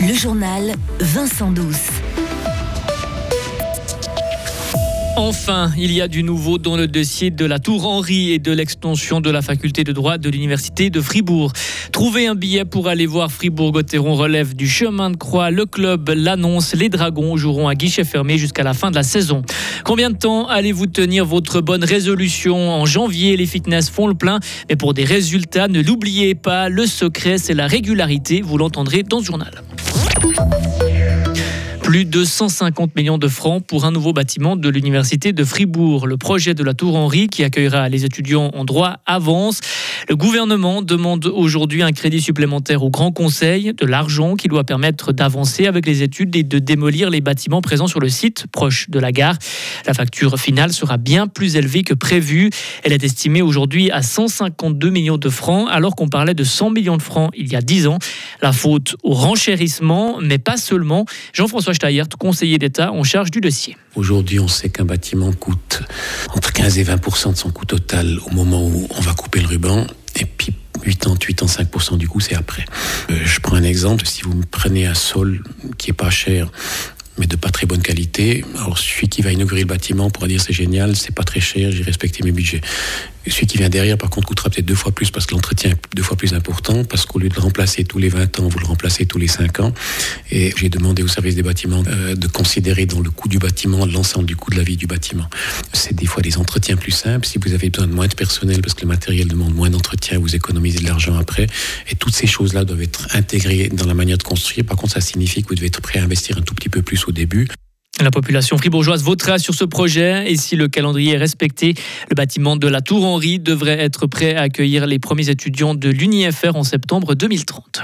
Le journal Vincent Douce. Enfin, il y a du nouveau dans le dossier de la Tour Henry et de l'extension de la faculté de droit de l'Université de Fribourg. Trouver un billet pour aller voir Fribourg-Gotteron relève du chemin de croix. Le club l'annonce. Les Dragons joueront à guichet fermé jusqu'à la fin de la saison. Combien de temps allez-vous tenir votre bonne résolution? En janvier, les fitness font le plein. Mais pour des résultats, ne l'oubliez pas, le secret, c'est la régularité. Vous l'entendrez dans ce journal. Plus de 150 millions de francs pour un nouveau bâtiment de l'Université de Fribourg. Le projet de la Tour Henry, qui accueillera les étudiants en droit, avance. Le gouvernement demande aujourd'hui un crédit supplémentaire au Grand Conseil, de l'argent qui doit permettre d'avancer avec les études et de démolir les bâtiments présents sur le site, proche de la gare. La facture finale sera bien plus élevée que prévu. Elle est estimée aujourd'hui à 152 millions de francs, alors qu'on parlait de 100 millions de francs il y a 10 ans. La faute au renchérissement, mais pas seulement. Jean-François Steyert, conseiller d'État en charge du dossier. Aujourd'hui, on sait qu'un bâtiment coûte entre 15 et 20% de son coût total au moment où on va couper le ruban. Et puis 80, 85% du coût, c'est après. Euh, je prends un exemple. Si vous me prenez un sol qui est pas cher, mais de pas très bonne qualité, alors celui qui va inaugurer le bâtiment pourra dire c'est génial, c'est pas très cher, j'ai respecté mes budgets. Celui qui vient derrière, par contre, coûtera peut-être deux fois plus parce que l'entretien est deux fois plus important, parce qu'au lieu de le remplacer tous les 20 ans, vous le remplacez tous les 5 ans. Et j'ai demandé au service des bâtiments euh, de considérer dans le coût du bâtiment l'ensemble du coût de la vie du bâtiment. C'est des fois des entretiens plus simples. Si vous avez besoin de moins de personnel parce que le matériel demande moins d'entretien, vous économisez de l'argent après. Et toutes ces choses-là doivent être intégrées dans la manière de construire. Par contre, ça signifie que vous devez être prêt à investir un tout petit peu plus au début. La population fribourgeoise votera sur ce projet et si le calendrier est respecté, le bâtiment de la Tour Henry devrait être prêt à accueillir les premiers étudiants de l'UNIFR en septembre 2030.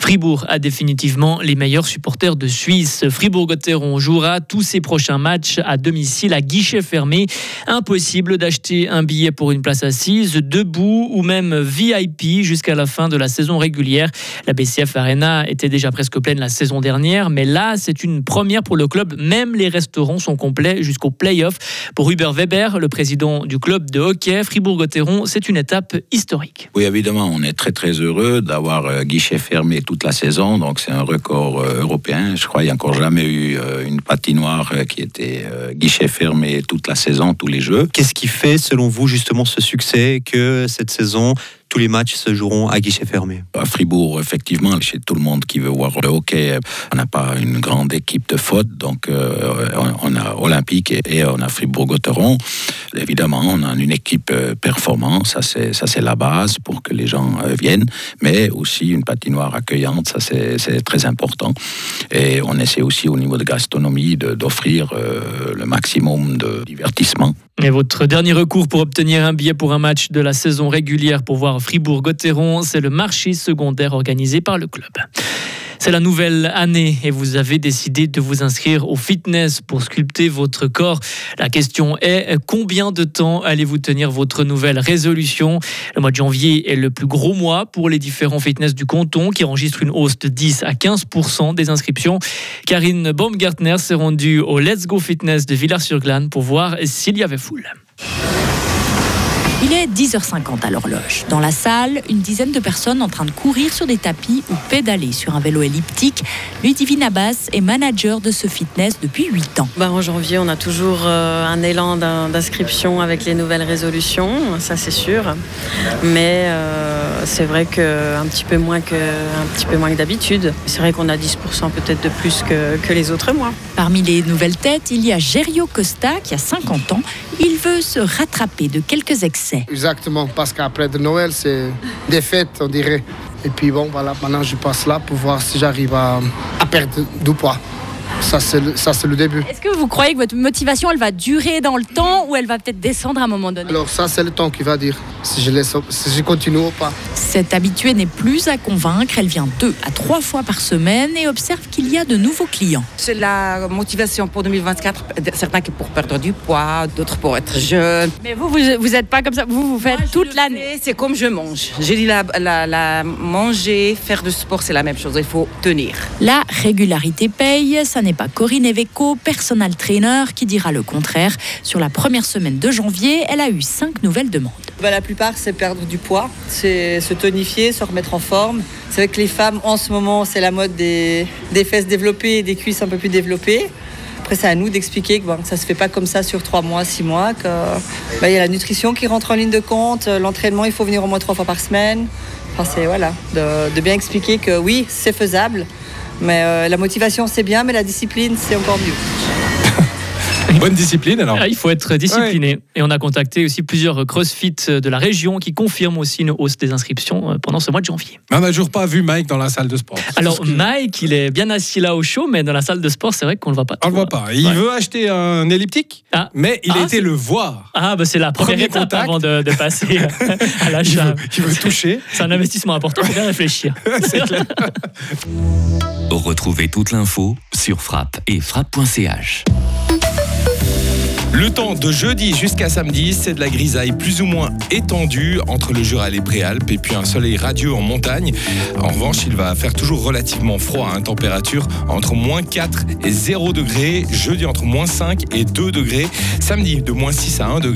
Fribourg a définitivement les meilleurs supporters de Suisse. Fribourg-Gotteron jouera tous ses prochains matchs à domicile à guichet fermé. Impossible d'acheter un billet pour une place assise, debout ou même VIP jusqu'à la fin de la saison régulière. La BCF Arena était déjà presque pleine la saison dernière, mais là, c'est une première pour le club. Même les restaurants sont complets jusqu'au play-off. Pour Hubert Weber, le président du club de hockey Fribourg-Gotteron, c'est une étape historique. Oui, évidemment, on est très très heureux d'avoir euh, guichet fermé toute la saison, donc c'est un record euh, européen. Je crois qu'il n'y a encore jamais eu euh, une patinoire euh, qui était guichet fermé toute la saison, tous les jeux. Qu'est-ce qui fait, selon vous, justement ce succès que cette saison tous les matchs se joueront à guichet fermé? À Fribourg, effectivement, chez tout le monde qui veut voir le hockey, on n'a pas une grande équipe de faute, donc on a Olympique et, on a Fribourg-Gotteron. Évidemment, on a une équipe performante, ça c'est la base pour que les gens viennent, mais aussi une patinoire accueillante, ça c'est très important. Et on essaie aussi au niveau de gastronomie d'offrir le maximum de divertissement. Et votre dernier recours pour obtenir un billet pour un match de la saison régulière pour voir Fribourg-Gotteron, c'est le marché secondaire organisé par le club. C'est la nouvelle année et vous avez décidé de vous inscrire au fitness pour sculpter votre corps. La question est combien de temps allez-vous tenir votre nouvelle résolution? Le mois de janvier est le plus gros mois pour les différents fitness du canton qui enregistrent une hausse de 10 à 15% des inscriptions. Karine Baumgartner s'est rendue au Let's Go Fitness de Villars-sur-Glane pour voir s'il y avait foule. Il est 10h50 à l'horloge. Dans la salle, une dizaine de personnes en train de courir sur des tapis ou pédaler sur un vélo elliptique. Ludivine Abbas est manager de ce fitness depuis 8 ans. Bah, en janvier, on a toujours euh, un élan d'inscription avec les nouvelles résolutions, ça c'est sûr. Mais euh, c'est vrai qu'un petit peu moins que, un petit peu moins que d'habitude. C'est vrai qu'on a 10% peut-être de plus que, que les autres mois. Parmi les nouvelles têtes, il y a Gerio Costa qui a 50 ans. Il veut se rattraper de quelques excès. Exactement, parce qu'après de Noël, c'est des fêtes, on dirait. Et puis bon, voilà, maintenant je passe là pour voir si j'arrive à, à perdre du poids. Ça, c'est le, ça, c'est le début. Est-ce que vous croyez que votre motivation, elle va durer dans le temps ou elle va peut-être descendre à un moment donné? Alors ça, c'est le temps qui va dire si je, laisse, si je continue ou pas. Cette habituée n'est plus à convaincre. Elle vient deux à trois fois par semaine et observe qu'il y a de nouveaux clients. C'est la motivation pour 2024. Certains qui pour perdre du poids, d'autres pour être jeune. Mais vous, vous n'êtes pas comme ça. Vous, vous faites toute l'année. C'est comme je mange. J'ai dit la, la, la, manger, faire du sport, c'est la même chose. Il faut tenir. La régularité paye. Ça n'est pas Corinne Eveco, personal trainer, qui dira le contraire. Sur la première semaine de janvier, elle a eu cinq nouvelles demandes. Bah, La plupart, c'est perdre du poids, c'est se tonifier, se remettre en forme. C'est vrai que les femmes, en ce moment, c'est la mode des, des fesses développées et des cuisses un peu plus développées. Après, c'est à nous d'expliquer que, ça ne se fait pas comme ça sur trois mois, six mois, qu'il bah, y a la nutrition qui rentre en ligne de compte, l'entraînement, il faut venir au moins trois fois par semaine. Enfin, c'est voilà, de, de bien expliquer que oui, c'est faisable, mais euh, la motivation, c'est bien, mais la discipline, c'est encore mieux. Bonne discipline alors. Ah, il faut être discipliné. Et on a contacté aussi plusieurs CrossFit de la région qui confirment aussi une hausse des inscriptions euh, pendant ce mois de janvier. Mais on n'a toujours pas vu Mike dans la salle de sport. Alors Mike, il est bien assis là au chaud, mais dans la salle de sport, c'est vrai qu'on le voit pas. On le voit pas. Il Ouais. veut acheter un elliptique, Ah. mais il Ah, a été le voir. Ah, bah c'est la première Premier étape contact. avant de, de passer à Il l'achat. veut, il veut toucher. C'est un investissement important, il faut bien réfléchir. Retrouvez toute l'info sur frappe et frappe.ch. Le temps de jeudi jusqu'à samedi, c'est de la grisaille plus ou moins étendue entre le Jura et les Préalpes et puis un soleil radieux en montagne. En revanche, il va faire toujours relativement froid, hein, température entre moins 4 et 0 degrés, jeudi entre moins 5 et 2 degrés, samedi de moins 6 à 1 degré.